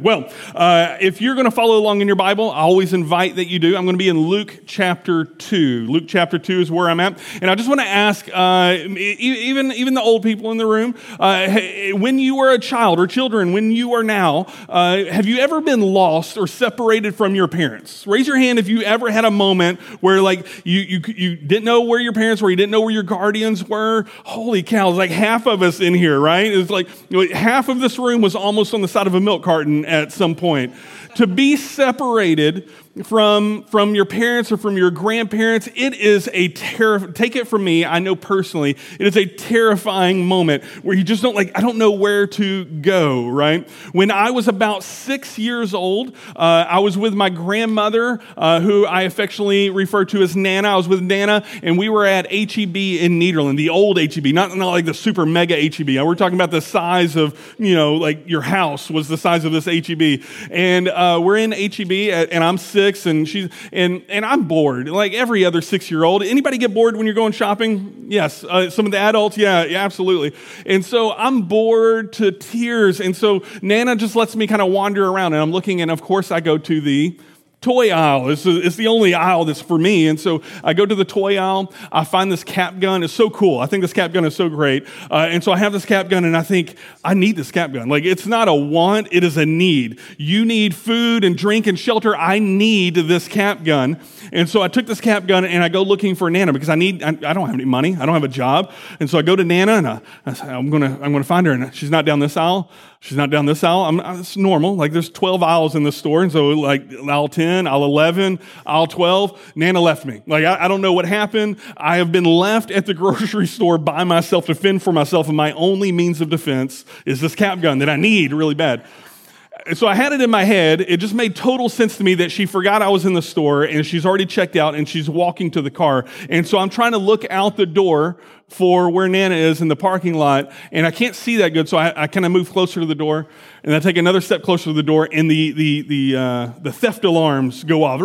Well, uh, if you're going to follow along in your Bible, I always invite that you do. I'm going to be in Luke chapter 2. Luke chapter 2 is where I'm at. And I just want to ask, uh, even, even the old people in the room, uh, when you were a child or children, when you are now, uh, have you ever been lost or separated from your parents? Raise your hand if you ever had a moment where like you, you, you didn't know where your parents were, you didn't know where your guardians were. Holy cow, it's like half of us in here, right? It's like half of this room was almost on the side of a milk carton at some point. To be separated from, from your parents or from your grandparents, it is a terrifying, take it from me, I know personally, it is a terrifying moment where you just don't like, I don't know where to go, right? When I was about six years old, uh, I was with my grandmother, uh, who I affectionately refer to as Nana. I was with Nana, and we were at HEB in Nederland, the old HEB, not, not like the super mega HEB. We're talking about the size of, you know, like your house was the size of this HEB. And uh, we're in HEB, and I'm six six and she's and and I'm bored like every other six year old. Anybody get bored when you're going shopping? Yes. Uh, some of the adults, yeah, yeah, absolutely. And so I'm bored to tears. And so Nana just lets me kind of wander around, and I'm looking, and of course I go to the toy aisle. It's, it's the only aisle that's for me. And so I go to the toy aisle. I find this cap gun. It's so cool. I think this cap gun is so great. Uh, and so I have this cap gun and I think, I need this cap gun. Like, it's not a want, it is a need. You need food and drink and shelter. I need this cap gun. And so I took this cap gun and I go looking for Nana because I need, I, I don't have any money. I don't have a job. And so I go to Nana and I, I say, I'm going to, I'm going to find her. And she's not down this aisle. She's not down this aisle. I'm, it's normal. Like there's 12 aisles in the store. And so like aisle 10, aisle 11, aisle 12, Nana left me. Like I, I don't know what happened. I have been left at the grocery store by myself to fend for myself. And my only means of defense is this cap gun that I need really bad so I had it in my head. It just made total sense to me that she forgot I was in the store and she's already checked out and she's walking to the car. And so I'm trying to look out the door for where Nana is in the parking lot and I can't see that good. So I, I kind of move closer to the door and I take another step closer to the door and the, the, the, uh, the theft alarms go off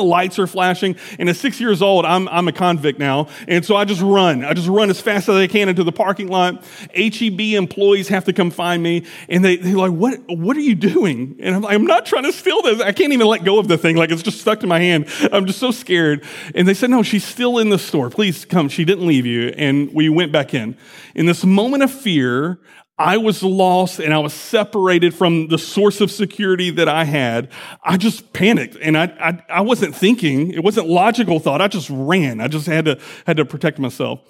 the lights are flashing. And at six years old, I'm, I'm a convict now. And so I just run. I just run as fast as I can into the parking lot. HEB employees have to come find me. And they, they're like, what, what are you doing? And I'm like, I'm not trying to steal this. I can't even let go of the thing. Like it's just stuck to my hand. I'm just so scared. And they said, no, she's still in the store. Please come. She didn't leave you. And we went back in. In this moment of fear, I was lost and I was separated from the source of security that I had. I just panicked and I, I, I, wasn't thinking. It wasn't logical thought. I just ran. I just had to, had to protect myself.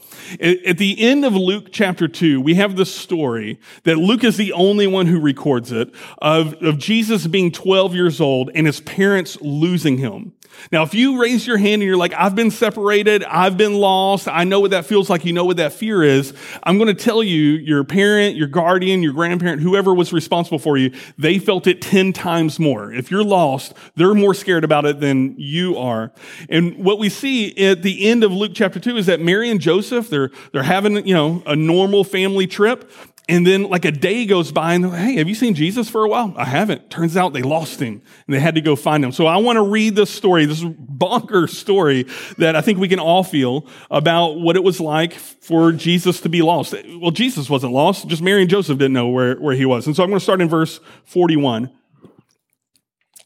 At, the end of Luke chapter two, we have this story that Luke is the only one who records it of, of Jesus being 12 years old and his parents losing him. Now, if you raise your hand and you're like, I've been separated, I've been lost, I know what that feels like, you know what that fear is, I'm going to tell you, your parent, your guardian, your grandparent, whoever was responsible for you, they felt it 10 times more. If you're lost, they're more scared about it than you are. And what we see at the end of Luke chapter 2 is that Mary and Joseph, they're, they're having, you know, a normal family trip. And then like a day goes by and hey, have you seen Jesus for a while? I haven't. Turns out they lost him and they had to go find him. So I want to read this story, this bonkers story that I think we can all feel about what it was like for Jesus to be lost. Well, Jesus wasn't lost. Just Mary and Joseph didn't know where, where he was. And so I'm going to start in verse 41.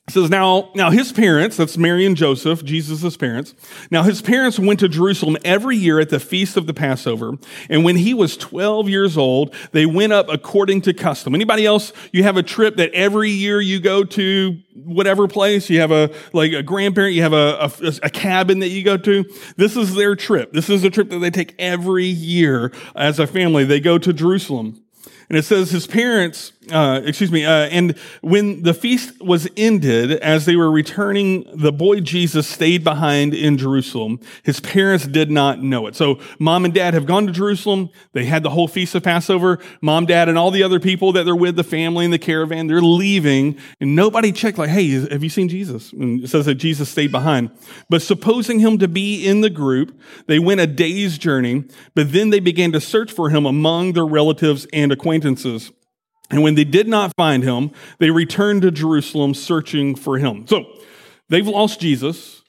It says, now, now his parents, that's Mary and Joseph, Jesus' parents. Now his parents went to Jerusalem every year at the feast of the Passover. And when he was 12 years old, they went up according to custom. Anybody else, you have a trip that every year you go to whatever place, you have a, like a grandparent, you have a, a, a cabin that you go to. This is their trip. This is a trip that they take every year as a family. They go to Jerusalem. And it says his parents uh, excuse me, uh, and when the feast was ended, as they were returning, the boy Jesus stayed behind in Jerusalem. His parents did not know it. So mom and dad have gone to Jerusalem. They had the whole feast of Passover. Mom, dad, and all the other people that they're with, the family and the caravan, they're leaving, and nobody checked, like, hey, have you seen Jesus? And it says that Jesus stayed behind. But supposing him to be in the group, they went a day's journey, but then they began to search for him among their relatives and acquaintances. And when they did not find him, they returned to Jerusalem searching for him. So they've lost Jesus.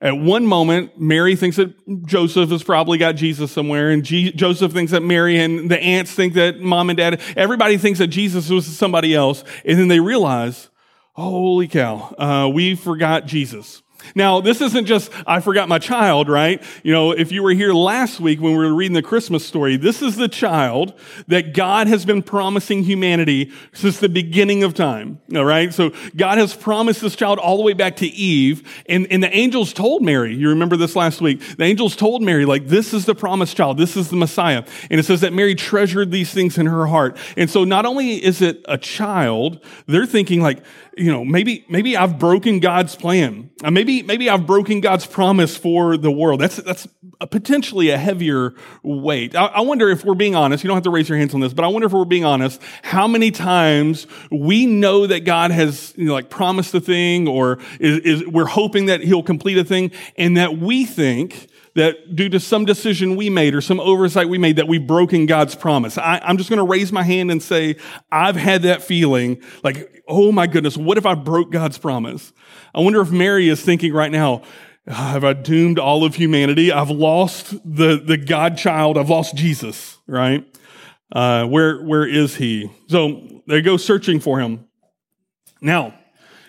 At one moment, Mary thinks that Joseph has probably got Jesus somewhere, and Joseph thinks that Mary and the aunts think that mom and dad, everybody thinks that Jesus was somebody else. And then they realize, holy cow, uh, we forgot Jesus. Now, this isn't just, I forgot my child, right? You know, if you were here last week when we were reading the Christmas story, this is the child that God has been promising humanity since the beginning of time, all right? So God has promised this child all the way back to Eve, and, and the angels told Mary, you remember this last week, the angels told Mary, like, this is the promised child, this is the Messiah. And it says that Mary treasured these things in her heart. And so not only is it a child, they're thinking like, you know, maybe, maybe I've broken God's plan. Uh, maybe, maybe I've broken God's promise for the world. That's, that's a potentially a heavier weight. I, I, wonder if we're being honest. You don't have to raise your hands on this, but I wonder if we're being honest, how many times we know that God has, you know, like promised a thing or is, is, we're hoping that he'll complete a thing and that we think that due to some decision we made or some oversight we made that we've broken God's promise. I, am just going to raise my hand and say, I've had that feeling like, oh my goodness, what if I broke God's promise? I wonder if Mary is thinking right now, have I doomed all of humanity? I've lost the, the God child. I've lost Jesus, right? Uh, where, where is he? So they go searching for him. Now,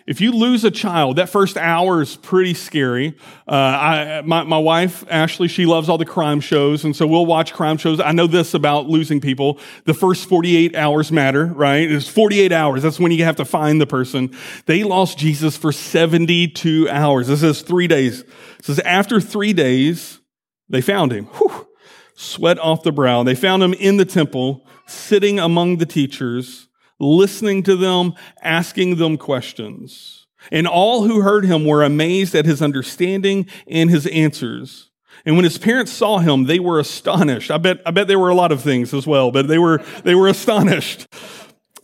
if you lose a child, that first hour is pretty scary. Uh, I, my, my wife, Ashley, she loves all the crime shows, and so we'll watch crime shows. I know this about losing people. The first 48 hours matter, right? It's 48 hours. That's when you have to find the person. They lost Jesus for 72 hours. This is three days. It says after three days, they found him. Whew. Sweat off the brow. They found him in the temple, sitting among the teachers listening to them, asking them questions. And all who heard him were amazed at his understanding and his answers. And when his parents saw him, they were astonished. I bet, I bet there were a lot of things as well, but they were, they were astonished.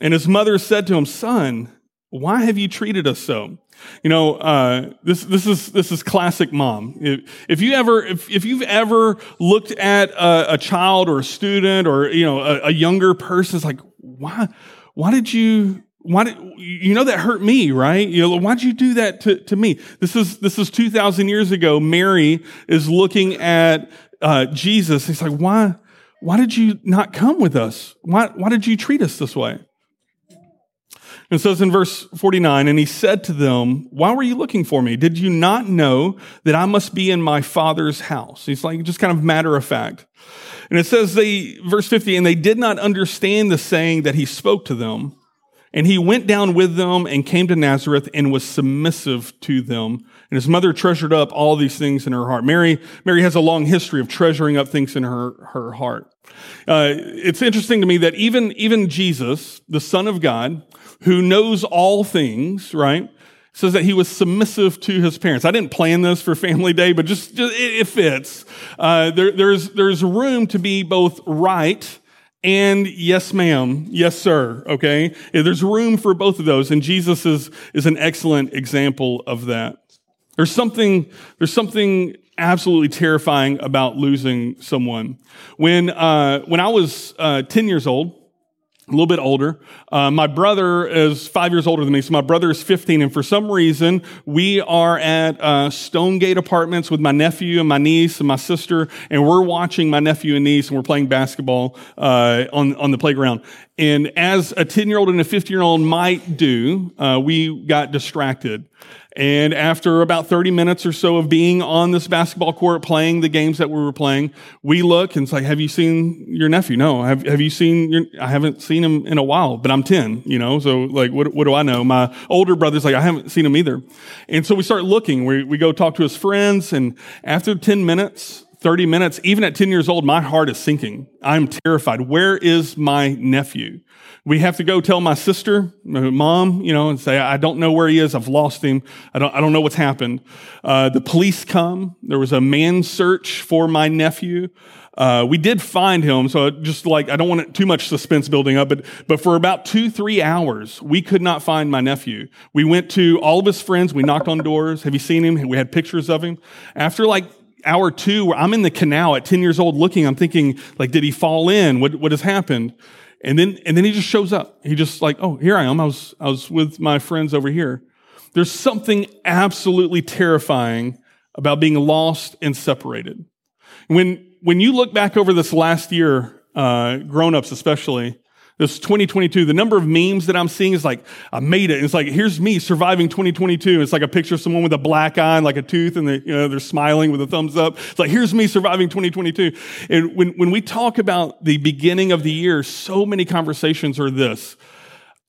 And his mother said to him, son, why have you treated us so? You know, uh, this this is this is classic mom. If, if you ever if, if you've ever looked at a, a child or a student or you know a, a younger person, it's like why why did you why did you know that hurt me right? You know why'd you do that to, to me? This is this is 2000 years ago. Mary is looking at uh, jesus. He's like why why did you not come with us? Why, why did you treat us this way it says in verse 49, and he said to them, Why were you looking for me? Did you not know that I must be in my father's house? He's like, just kind of matter of fact. And it says they, verse 50, and they did not understand the saying that he spoke to them. And he went down with them and came to Nazareth and was submissive to them. And his mother treasured up all these things in her heart. Mary, Mary has a long history of treasuring up things in her, her heart. Uh, it's interesting to me that even, even Jesus, the Son of God, who knows all things, right? Says that he was submissive to his parents. I didn't plan this for Family Day, but just, just it, it, fits. Uh, there, there's, there's room to be both right and yes, ma'am, yes, sir. Okay. There's room for both of those. And Jesus is, is an excellent example of that. There's something, there's something absolutely terrifying about losing someone. When, uh, when I was uh, 10 years old, a little bit older. Uh, my brother is five years older than me, so my brother is 15. And for some reason, we are at uh, Stonegate Apartments with my nephew and my niece and my sister, and we're watching my nephew and niece, and we're playing basketball uh, on on the playground. And as a 10 year old and a 15 year old might do, uh, we got distracted. And after about 30 minutes or so of being on this basketball court playing the games that we were playing, we look and say, have you seen your nephew? No. Have, have you seen your, I haven't seen him in a while, but I'm 10, you know? So like, what, what do I know? My older brother's like, I haven't seen him either. And so we start looking. We, we go talk to his friends. And after 10 minutes, 30 minutes, even at 10 years old, my heart is sinking. I'm terrified. Where is my nephew? We have to go tell my sister, my mom, you know, and say, I don't know where he is. I've lost him. I don't, I don't know what's happened. Uh, the police come. There was a man search for my nephew. Uh, we did find him, so just like I don't want too much suspense building up, but but for about two three hours, we could not find my nephew. We went to all of his friends. We knocked on doors. Have you seen him? We had pictures of him. After like hour two, I'm in the canal at ten years old, looking, I'm thinking like, did he fall in? What what has happened? And then, and then he just shows up. He just like, oh, here I am. I was, I was with my friends over here. There's something absolutely terrifying about being lost and separated. When, when you look back over this last year, uh, grown-ups especially, this 2022, the number of memes that I'm seeing is like, I made it. It's like, here's me surviving 2022. It's like a picture of someone with a black eye and like a tooth and they, you know, they're smiling with a thumbs up. It's like, here's me surviving 2022. And when, when we talk about the beginning of the year, so many conversations are this.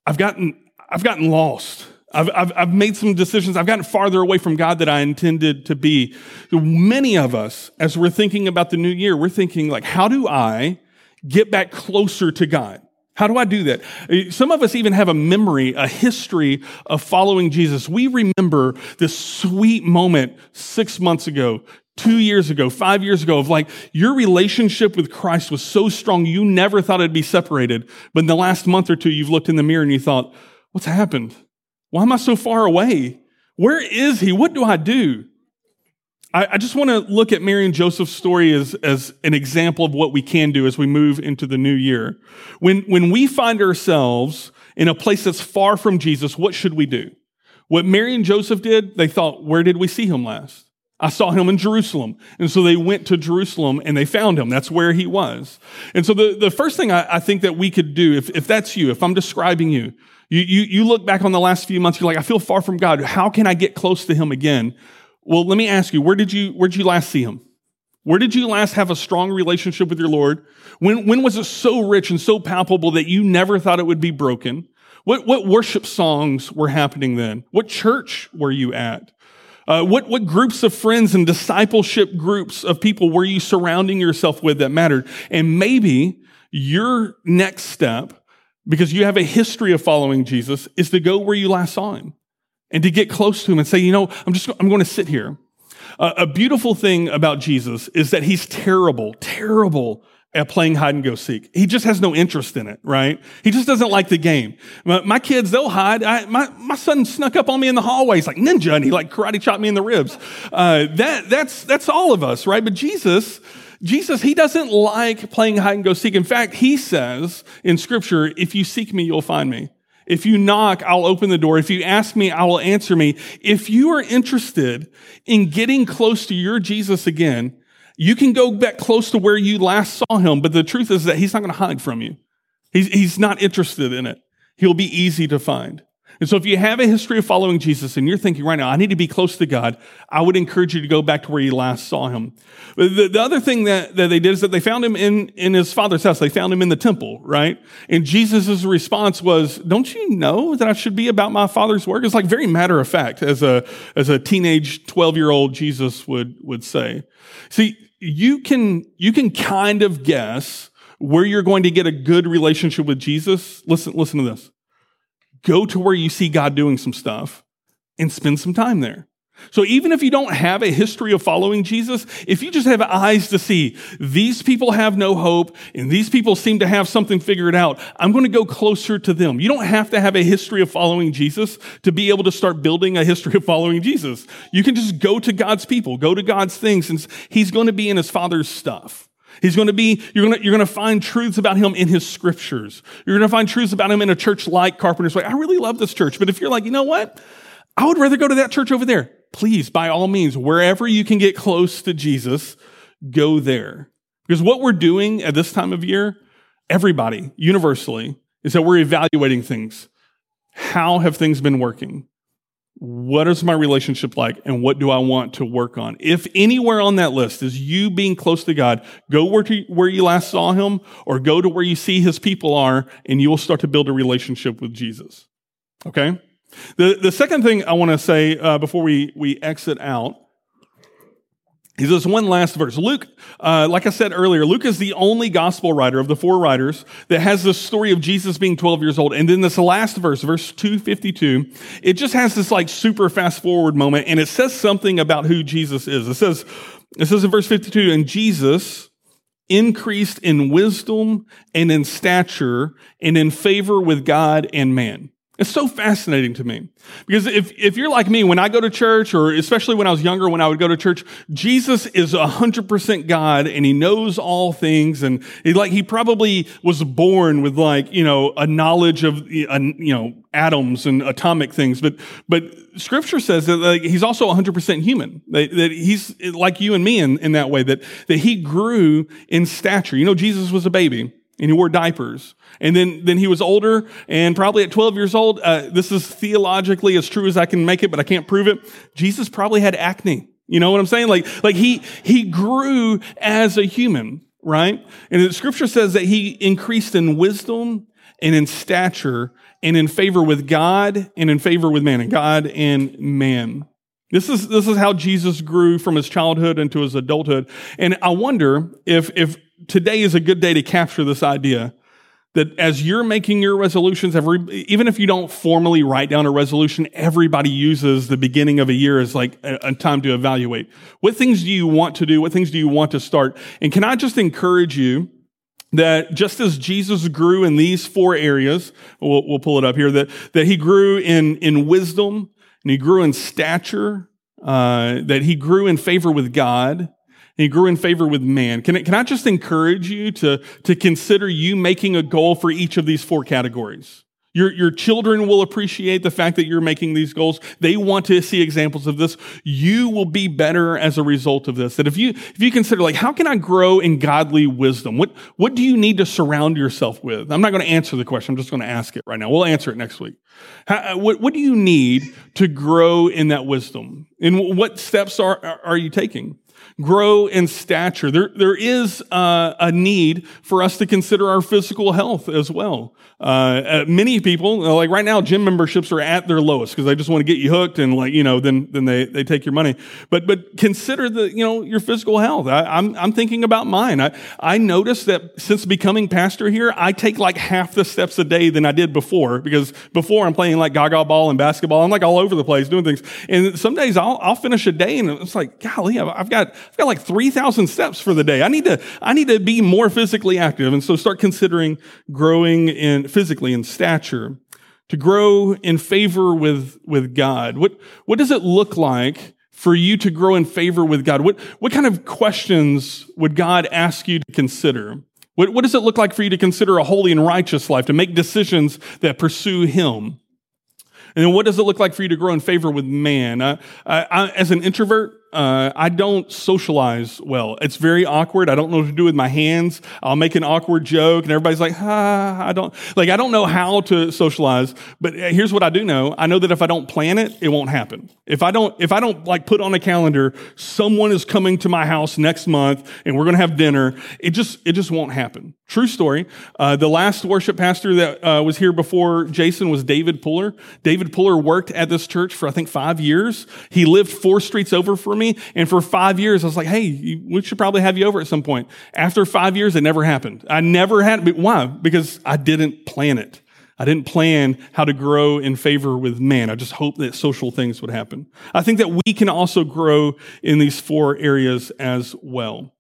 I've gotten, I've gotten lost. I've, I've, I've, made some decisions. I've gotten farther away from God that I intended to be. Many of us, as we're thinking about the new year, we're thinking like, how do I get back closer to God? How do I do that? Uh, some of us even have a memory, a history of following Jesus. We remember this sweet moment six months ago, two years ago, five years ago of like your relationship with Christ was so strong you never thought it'd be separated. But in the last month or two, you've looked in the mirror and you thought, what's happened? Why am I so far away? Where is he? What do I do? I, I just want to look at Mary and Joseph's story as, as an example of what we can do as we move into the new year. When, when we find ourselves in a place that's far from Jesus, what should we do? What Mary and Joseph did, they thought, where did we see him last? I saw him in Jerusalem. And so they went to Jerusalem and they found him. That's where he was. And so the, the first thing I, I think that we could do, if, if that's you, if I'm describing you, you, you, you look back on the last few months, you're like, I feel far from God. How can I get close to him again? Well, let me ask you, where did you, where did you last see him? Where did you last have a strong relationship with your Lord? When, when was it so rich and so palpable that you never thought it would be broken? What, what worship songs were happening then? What church were you at? Uh, what, what groups of friends and discipleship groups of people were you surrounding yourself with that mattered? And maybe your next step, because you have a history of following Jesus, is to go where you last saw him and to get close to him and say, you know, I'm just, I'm going to sit here. Uh, a beautiful thing about Jesus is that he's terrible, terrible at playing hide and go seek. He just has no interest in it, right? He just doesn't like the game. My, my kids, they'll hide. I, my, my son snuck up on me in the hallway. He's like ninja and he like karate chopped me in the ribs. Uh, that, that's, that's all of us, right? But Jesus, Jesus, he doesn't like playing hide and go seek. In fact, he says in scripture, if you seek me, you'll find me. If you knock, I'll open the door. If you ask me, I will answer me. If you are interested in getting close to your Jesus again, you can go back close to where you last saw him, but the truth is that he's not going to hide from you. He's, he's not interested in it. He'll be easy to find. And so if you have a history of following Jesus and you're thinking right now, I need to be close to God, I would encourage you to go back to where you last saw him. The, the other thing that, that they did is that they found him in, in his father's house. They found him in the temple, right? And Jesus' response was, don't you know that I should be about my father's work? It's like very matter of fact, as a, as a teenage 12 year old Jesus would, would say. See, you can, you can kind of guess where you're going to get a good relationship with Jesus. Listen, listen to this go to where you see God doing some stuff and spend some time there. So even if you don't have a history of following Jesus, if you just have eyes to see these people have no hope and these people seem to have something figured out, I'm going to go closer to them. You don't have to have a history of following Jesus to be able to start building a history of following Jesus. You can just go to God's people, go to God's things, and he's going to be in his father's stuff. He's going to be, you're going to, you're going to find truths about him in his scriptures. You're going to find truths about him in a church like Carpenter's Way. I really love this church. But if you're like, you know what? I would rather go to that church over there. Please, by all means, wherever you can get close to Jesus, go there. Because what we're doing at this time of year, everybody, universally, is that we're evaluating things. How have things been working? What is my relationship like and what do I want to work on? If anywhere on that list is you being close to God, go where, to, where you last saw him or go to where you see his people are and you will start to build a relationship with Jesus. Okay? The, the second thing I want to say uh, before we, we exit out he says one last verse. Luke, uh, like I said earlier, Luke is the only gospel writer of the four writers that has the story of Jesus being 12 years old. And then this last verse, verse 252, it just has this like super fast forward moment and it says something about who Jesus is. It says, it says in verse 52, and Jesus increased in wisdom and in stature and in favor with God and man. It's so fascinating to me. Because if, if you're like me, when I go to church, or especially when I was younger, when I would go to church, Jesus is 100% God and he knows all things. And he, like, he probably was born with like, you know, a knowledge of, a, you know, atoms and atomic things, but but Scripture says that like, he's also 100% human. That, that, he's like you and me in, in that way. That that he grew in stature. You know, Jesus was a baby and he wore diapers, and then then he was older, and probably at 12 years old. Uh, this is theologically as true as I can make it, but I can't prove it. Jesus probably had acne. You know what I'm saying? Like like he he grew as a human, right? And the Scripture says that he increased in wisdom and in stature and in favor with God and in favor with man and God and man. This is, this is how Jesus grew from his childhood into his adulthood. And I wonder if, if today is a good day to capture this idea that as you're making your resolutions, every, even if you don't formally write down a resolution, everybody uses the beginning of a year as like a, a, time to evaluate. What things do you want to do? What things do you want to start? And can I just encourage you that just as Jesus grew in these four areas, we'll, we'll pull it up here, that, that he grew in, in wisdom and he grew in stature, uh, that he grew in favor with God, he grew in favor with man. Can, can I just encourage you to, to consider you making a goal for each of these four categories? Your, your children will appreciate the fact that you're making these goals. They want to see examples of this. You will be better as a result of this. That if you, if you consider like, how can I grow in godly wisdom? What, what do you need to surround yourself with? I'm not going to answer the question. I'm just going to ask it right now. We'll answer it next week. How, uh, what, what do you need to grow in that wisdom? And what steps are, are you taking? Grow in stature. There, there is a need for us to consider our physical health as well. Uh, uh many people, like right now, gym memberships are at their lowest because they just want to get you hooked and like, you know, then, then they, they take your money. But, but consider the, you know, your physical health. I, I'm, I'm thinking about mine. I, I noticed that since becoming pastor here, I take like half the steps a day than I did before because before I'm playing like gaga ball and basketball. I'm like all over the place doing things. And some days I'll, I'll finish a day and it's like, golly, I've got, I've got like 3,000 steps for the day. I need to, I need to be more physically active. And so start considering growing in physically in stature to grow in favor with, with God. What, what does it look like for you to grow in favor with God? What, what kind of questions would God ask you to consider? What, what does it look like for you to consider a holy and righteous life, to make decisions that pursue Him? And then what does it look like for you to grow in favor with man? Uh, I, I, as an introvert, uh, I don't socialize well. It's very awkward. I don't know what to do with my hands. I'll make an awkward joke and everybody's like, ah, I don't, like, I don't know how to socialize. But here's what I do know. I know that if I don't plan it, it won't happen. If I don't, if I don't like put on a calendar, someone is coming to my house next month and we're going to have dinner, it just, it just won't happen. True story. Uh, the last worship pastor that uh, was here before Jason was David Puller. David Puller worked at this church for, I think, five years. He lived four streets over from me. And for five years, I was like, hey, we should probably have you over at some point. After five years, it never happened. I never had, why? Because I didn't plan it. I didn't plan how to grow in favor with man. I just hoped that social things would happen. I think that we can also grow in these four areas as well.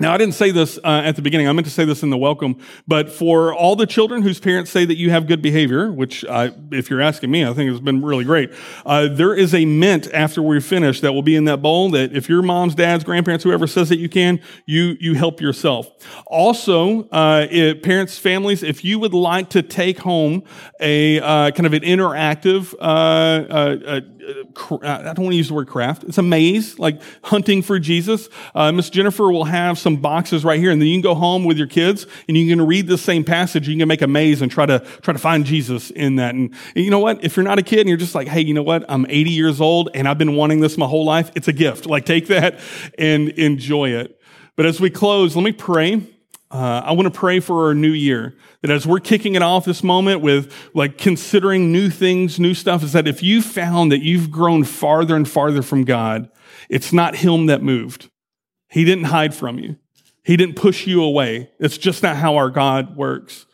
Now, I didn't say this uh, at the beginning. I meant to say this in the welcome. But for all the children whose parents say that you have good behavior, which I, if you're asking me, I think it's been really great. Uh, there is a mint after we finish that will be in that bowl that if your mom's, dad's, grandparents, whoever says that you can, you, you help yourself. Also, uh, parents, families, if you would like to take home a uh, kind of an interactive uh, uh, I don't want to use the word craft. It's a maze, like hunting for Jesus. Uh, Miss Jennifer will have some boxes right here, and then you can go home with your kids and you can read the same passage. You can make a maze and try to try to find Jesus in that. And, and you know what? If you're not a kid and you're just like, hey, you know what? I'm 80 years old and I've been wanting this my whole life. It's a gift. Like take that and enjoy it. But as we close, let me pray uh, I want to pray for our new year that as we're kicking it off this moment with like considering new things, new stuff, is that if you found that you've grown farther and farther from God, it's not Him that moved. He didn't hide from you. He didn't push you away. It's just not how our God works.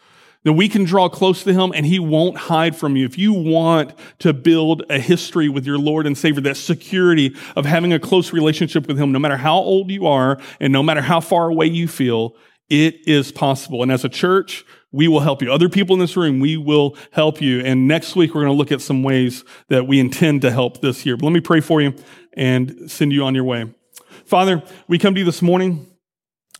That we can draw close to Him and He won't hide from you. If you want to build a history with your Lord and Savior, that security of having a close relationship with Him, no matter how old you are and no matter how far away you feel, it is possible. And as a church, we will help you. Other people in this room, we will help you. And next week, we're going to look at some ways that we intend to help this year. But let me pray for you and send you on your way. Father, we come to you this morning.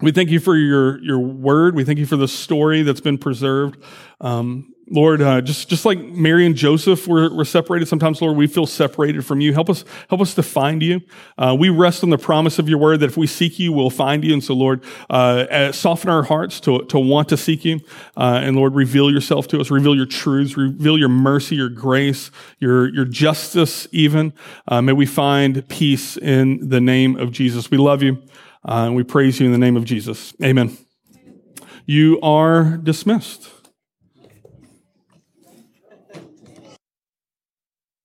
We thank you for your, your word. We thank you for the story that's been preserved. Um, Lord, uh, just, just like Mary and Joseph were, were separated, sometimes, Lord, we feel separated from you. Help us, help us to find you. Uh, we rest on the promise of your word that if we seek you, we'll find you. And so, Lord, uh, uh soften our hearts to, to want to seek you. Uh, and Lord, reveal yourself to us, reveal your truths, reveal your mercy, your grace, your, your justice, even. Uh, may we find peace in the name of Jesus. We love you, and we praise you in the name of Jesus. Amen. You are dismissed.